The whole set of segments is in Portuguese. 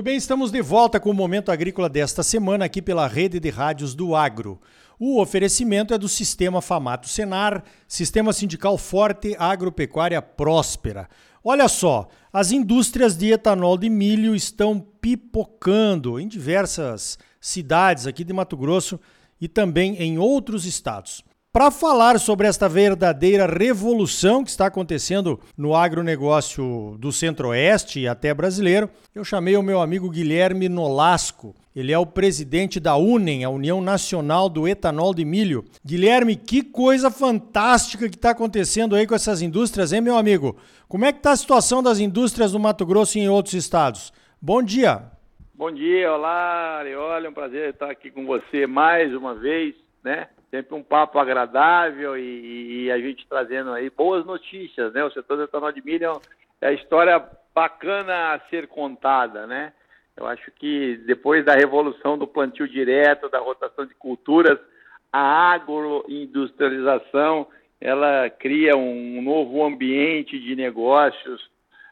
Muito bem, estamos de volta com o Momento Agrícola desta semana aqui pela Rede de Rádios do Agro. O oferecimento é do Sistema Famato Senar, Sistema Sindical Forte Agropecuária Próspera. Olha só, as indústrias de etanol de milho estão pipocando em diversas cidades aqui de Mato Grosso e também em outros estados. Para falar sobre esta verdadeira revolução que está acontecendo no agronegócio do Centro-Oeste e até brasileiro, eu chamei o meu amigo Guilherme Nolasco. Ele é o presidente da UNEM, a União Nacional do Etanol de Milho. Guilherme, que coisa fantástica que está acontecendo aí com essas indústrias, hein, meu amigo? Como é que está a situação das indústrias no Mato Grosso e em outros estados? Bom dia. Bom dia, olá, Olha, é um prazer estar aqui com você mais uma vez, né? Sempre um papo agradável e, e, a gente trazendo aí boas notícias, né? O setor do etanol de milho é a história bacana a ser contada, né? Eu acho que depois da revolução do plantio direto, da rotação de culturas, a agroindustrialização ela cria um novo ambiente de negócios,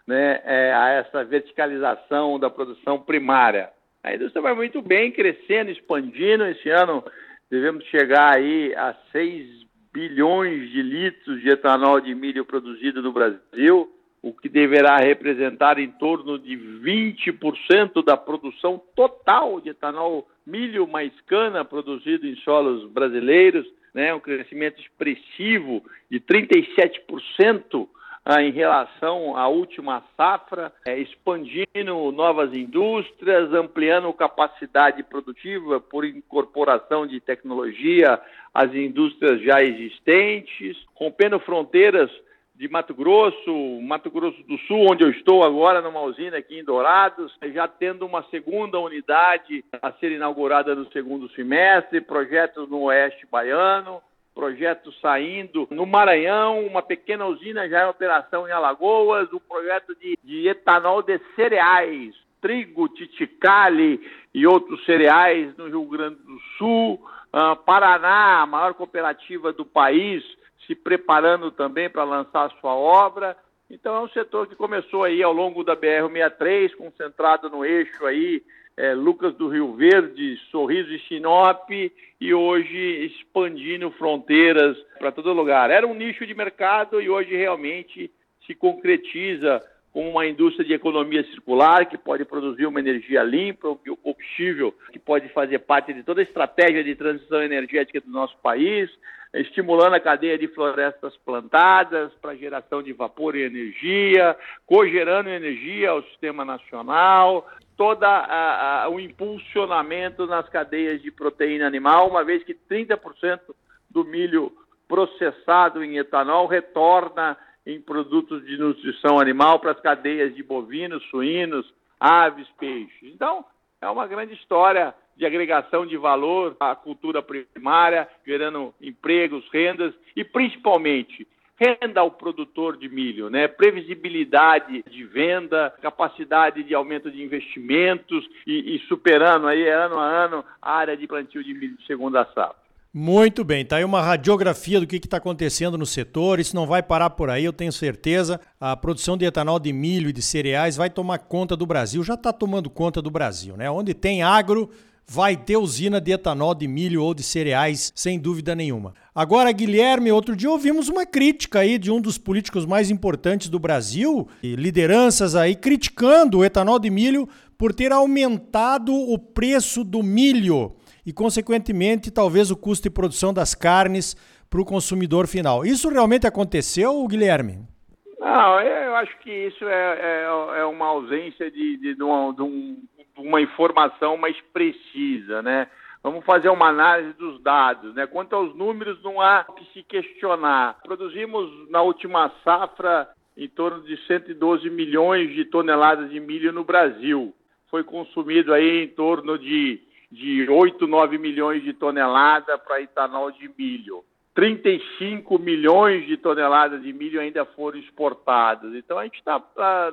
né? É, a essa verticalização da produção primária. A indústria vai muito bem, crescendo, expandindo. Esse ano devemos chegar aí a 6 bilhões de litros de etanol de milho produzido no Brasil, o que deverá representar em torno de 20% da produção total de etanol milho mais cana produzido em solos brasileiros, né, um crescimento expressivo de 37% ah, em relação à última safra, é, expandindo novas indústrias, ampliando capacidade produtiva por incorporação de tecnologia às indústrias já existentes, rompendo fronteiras de Mato Grosso, Mato Grosso do Sul, onde eu estou agora, numa usina aqui em Dourados, já tendo uma segunda unidade a ser inaugurada no segundo semestre, projetos no Oeste Baiano, projeto saindo no Maranhão, uma pequena usina já em operação em Alagoas, um projeto de, de etanol de cereais, trigo, titicale e outros cereais no Rio Grande do Sul, uh, Paraná, a maior cooperativa do país, se preparando também para lançar sua obra. Então é um setor que começou aí ao longo da BR-63, concentrado no eixo aí é, Lucas do Rio Verde, Sorriso e Sinop, e hoje expandindo fronteiras para todo lugar. Era um nicho de mercado e hoje realmente se concretiza como uma indústria de economia circular que pode produzir uma energia limpa, um combustível que pode fazer parte de toda a estratégia de transição energética do nosso país, estimulando a cadeia de florestas plantadas para geração de vapor e energia, cogerando energia ao sistema nacional, todo o impulsionamento nas cadeias de proteína animal, uma vez que 30% do milho processado em etanol retorna em produtos de nutrição animal para as cadeias de bovinos, suínos, aves, peixes. Então, é uma grande história de agregação de valor à cultura primária, gerando empregos, rendas e principalmente renda ao produtor de milho, né? previsibilidade de venda, capacidade de aumento de investimentos e, e superando aí ano a ano a área de plantio de milho de segunda safra. Muito bem, tá aí uma radiografia do que está acontecendo no setor. Isso não vai parar por aí, eu tenho certeza. A produção de etanol de milho e de cereais vai tomar conta do Brasil, já está tomando conta do Brasil, né? Onde tem agro, vai ter usina de etanol de milho ou de cereais, sem dúvida nenhuma. Agora, Guilherme, outro dia ouvimos uma crítica aí de um dos políticos mais importantes do Brasil, lideranças aí criticando o etanol de milho por ter aumentado o preço do milho e, consequentemente, talvez o custo de produção das carnes para o consumidor final. Isso realmente aconteceu, Guilherme? Não, eu acho que isso é, é, é uma ausência de, de, de, um, de um uma informação mais precisa, né? Vamos fazer uma análise dos dados, né? Quanto aos números, não há o que se questionar. Produzimos na última safra em torno de 112 milhões de toneladas de milho no Brasil. Foi consumido aí em torno de, de 8, 9 milhões de toneladas para etanol de milho. 35 milhões de toneladas de milho ainda foram exportadas. Então a gente está tá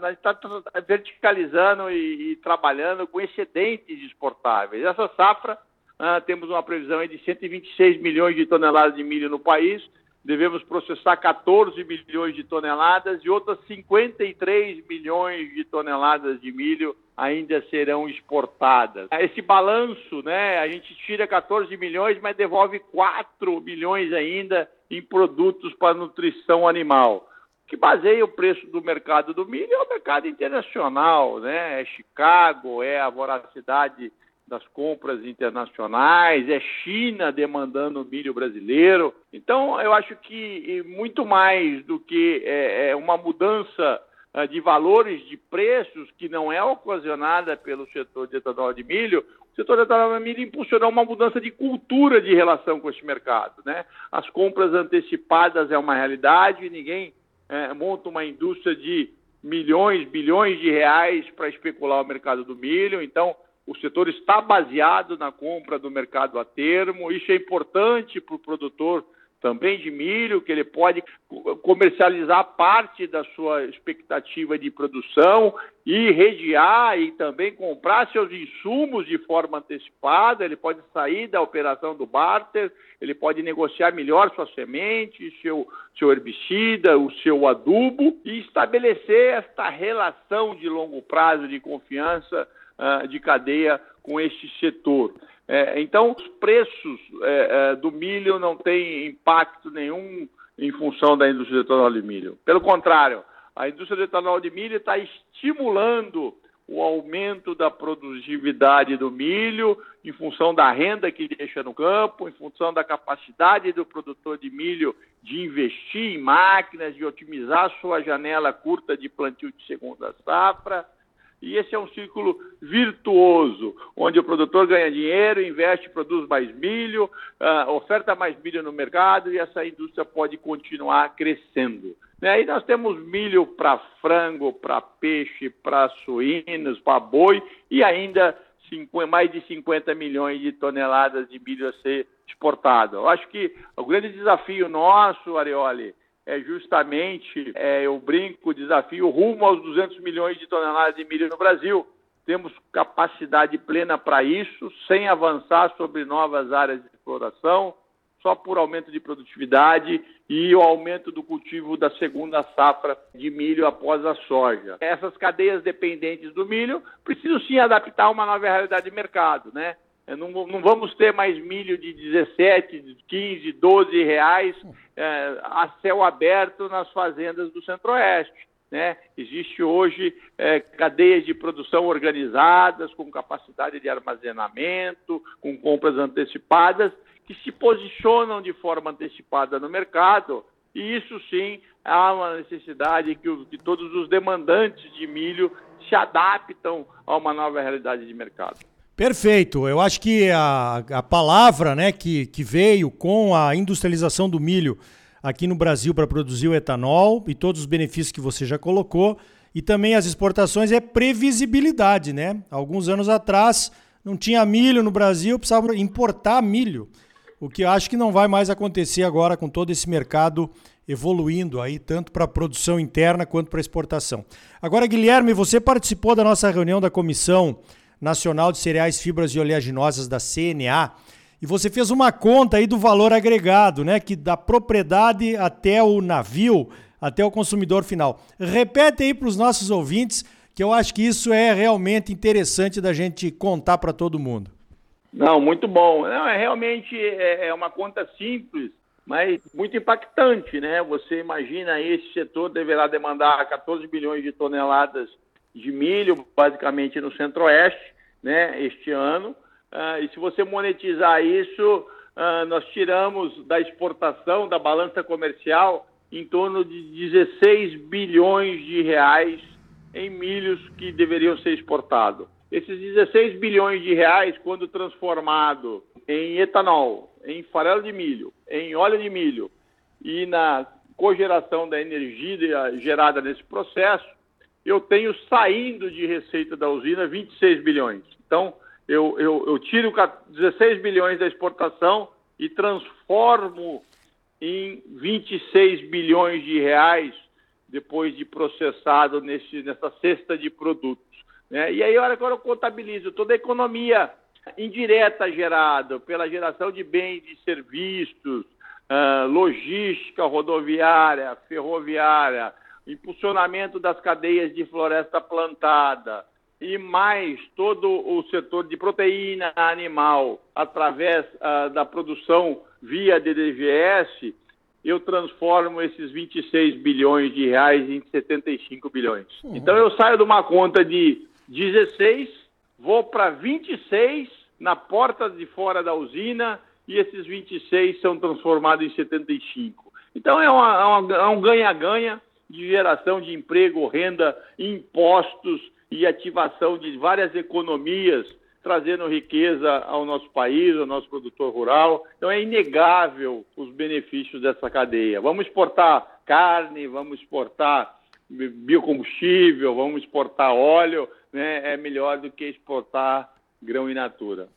verticalizando e, e, trabalhando com excedentes exportáveis. Essa safra ah, temos uma previsão de 126 milhões de toneladas de milho no país, devemos processar 14 milhões de toneladas e outras 53 milhões de toneladas de milho ainda serão exportadas. Esse balanço, né, a gente tira 14 milhões, mas devolve 4 milhões ainda em produtos para nutrição animal. Que baseia o preço do mercado do milho é o mercado internacional, né? É Chicago, é a voracidade das compras internacionais, é China demandando milho brasileiro. Então, eu acho que muito mais do que é, é uma mudança ah, de valores de preços que não é ocasionada pelo setor de etanol de milho, o setor de etanol de milho impulsionou uma mudança de cultura de relação com esse mercado. Né? As compras antecipadas é uma realidade, ninguém é, monta uma indústria de milhões, bilhões de reais para especular o mercado do milho. Então, o setor está baseado na compra do mercado a termo. Isso é importante para o produtor também de milho, que ele pode comercializar parte da sua expectativa de produção e rediar e também comprar seus insumos de forma antecipada. Ele pode sair da operação do barter, ele pode negociar melhor sua semente, seu, seu herbicida, o seu adubo e estabelecer esta relação de longo prazo de confiança uh, de cadeia com este setor. É, então, os preços é, é, do milho não têm impacto nenhum em função da indústria de etanol de milho. Pelo contrário, a indústria de etanol de milho está estimulando o aumento da produtividade do milho em função da renda que deixa no campo, em função da capacidade do produtor de milho de investir em máquinas, de otimizar sua janela curta de plantio de segunda safra. E esse é um círculo virtuoso, onde o produtor ganha dinheiro, investe, produz mais milho, uh, oferta mais milho no mercado e essa indústria pode continuar crescendo. Né? Aí nós temos milho para frango, para peixe, para suínos, para boi e ainda mais de 50 milhões de toneladas de milho a ser exportado. Eu acho que o grande desafio nosso, Arioli, é justamente, é, eu brinco, o desafio rumo aos 200 milhões de toneladas de milho no Brasil. Temos capacidade plena para isso, sem avançar sobre novas áreas de exploração, só por aumento de produtividade e o aumento do cultivo da segunda safra de milho após a soja. Essas cadeias dependentes do milho precisam sim adaptar a uma nova realidade de mercado, né? É, não, não, vamos ter mais milho de 17, 15, 12 reais é, a céu aberto nas fazendas do Centro-Oeste. Né? Existe hoje é, cadeias de produção organizadas, com capacidade de armazenamento, com compras antecipadas, que se posicionam de forma antecipada no mercado, e isso sim há uma necessidade que, que todos os demandantes de milho se adaptam a uma nova realidade de mercado. Perfeito. Eu acho que a, a palavra né, que, que veio com a industrialização do milho aqui no Brasil para produzir o etanol e todos os benefícios que você já colocou, e também as exportações é previsibilidade, né? Alguns anos atrás não tinha milho no Brasil, precisava importar milho, o que acho que não vai mais acontecer agora com todo esse mercado evoluindo aí, tanto para a produção interna quanto para a exportação. Agora, Guilherme, você participou da nossa reunião da comissão Nacional de Cereais, Fibras e Oleaginosas da CNA. E você fez uma conta aí do valor agregado, né? Que da propriedade até o navio, até o consumidor final. Repete aí para os nossos ouvintes, que eu acho que isso é realmente interessante da gente contar para todo mundo. Não, muito bom. Não, é realmente é, é uma conta simples, mas muito impactante, né? Você imagina esse setor deverá demandar 14 bilhões de toneladas de milho, basicamente no Centro-Oeste, né, este ano. Uh, e se você monetizar isso, uh, nós tiramos da exportação, da balança comercial, em torno de 16 bilhões de reais em milhos que deveriam ser exportados. Esses 16 bilhões de reais, quando transformado em etanol, em farelo de milho, em óleo de milho e na cogeração da energia gerada nesse processo, eu tenho saindo de receita da usina 26 bilhões. Então, eu, eu, eu tiro 16 bilhões da exportação e transformo em 26 bilhões de reais depois de processado nesse, nessa cesta de produtos. Né? E aí, agora eu contabilizo toda a economia indireta gerada pela geração de bens e serviços, uh, logística rodoviária, ferroviária, impulsionamento das cadeias de floresta plantada e mais todo o setor de proteína animal através uh, da produção via DDVS, eu transformo esses 26 bilhões de reais em 75 bilhões. Uhum. Então eu saio de uma conta de 16, vou para 26 na porta de fora da usina e esses 26 são transformados em 75. Então é, uma, é, é um ganha-ganha de geração de emprego, renda, impostos e ativação de várias economias, trazendo riqueza ao nosso país, ao nosso produtor rural. Então é inegável os benefícios dessa cadeia. Vamos exportar carne, vamos exportar biocombustível, vamos exportar óleo, né? é melhor do que exportar grão in natura.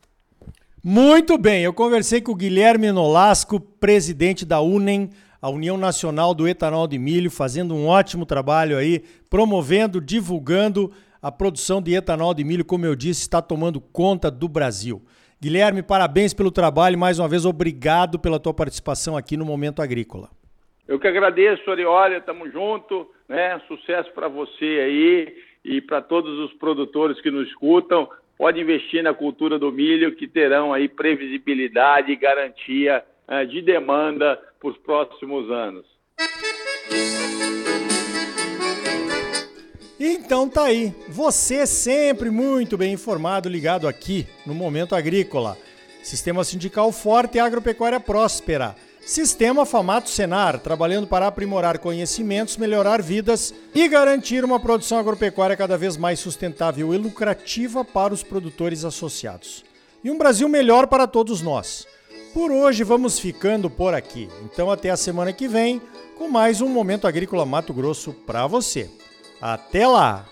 Muito bem, eu conversei com o Guilherme Nolasco, presidente da UNEM, a União Nacional do Etanol de Milho, fazendo um ótimo trabalho aí, promovendo, divulgando a produção de etanol de milho, como eu disse, está tomando conta do Brasil. Guilherme, parabéns pelo trabalho, mais uma vez obrigado pela tua participação aqui no Momento Agrícola. Eu que agradeço, Ariolha, tamo junto, né? Sucesso para você aí e para todos os produtores que nos escutam pode investir na cultura do milho, que terão aí previsibilidade e garantia de demanda para os próximos anos. Então tá aí, você sempre muito bem informado, ligado aqui no Momento Agrícola. Sistema sindical forte e agropecuária próspera. Sistema Famato Senar, trabalhando para aprimorar conhecimentos, melhorar vidas e garantir uma produção agropecuária cada vez mais sustentável e lucrativa para os produtores associados. E um Brasil melhor para todos nós. Por hoje vamos ficando por aqui. Então até a semana que vem com mais um Momento Agrícola Mato Grosso para você. Até lá!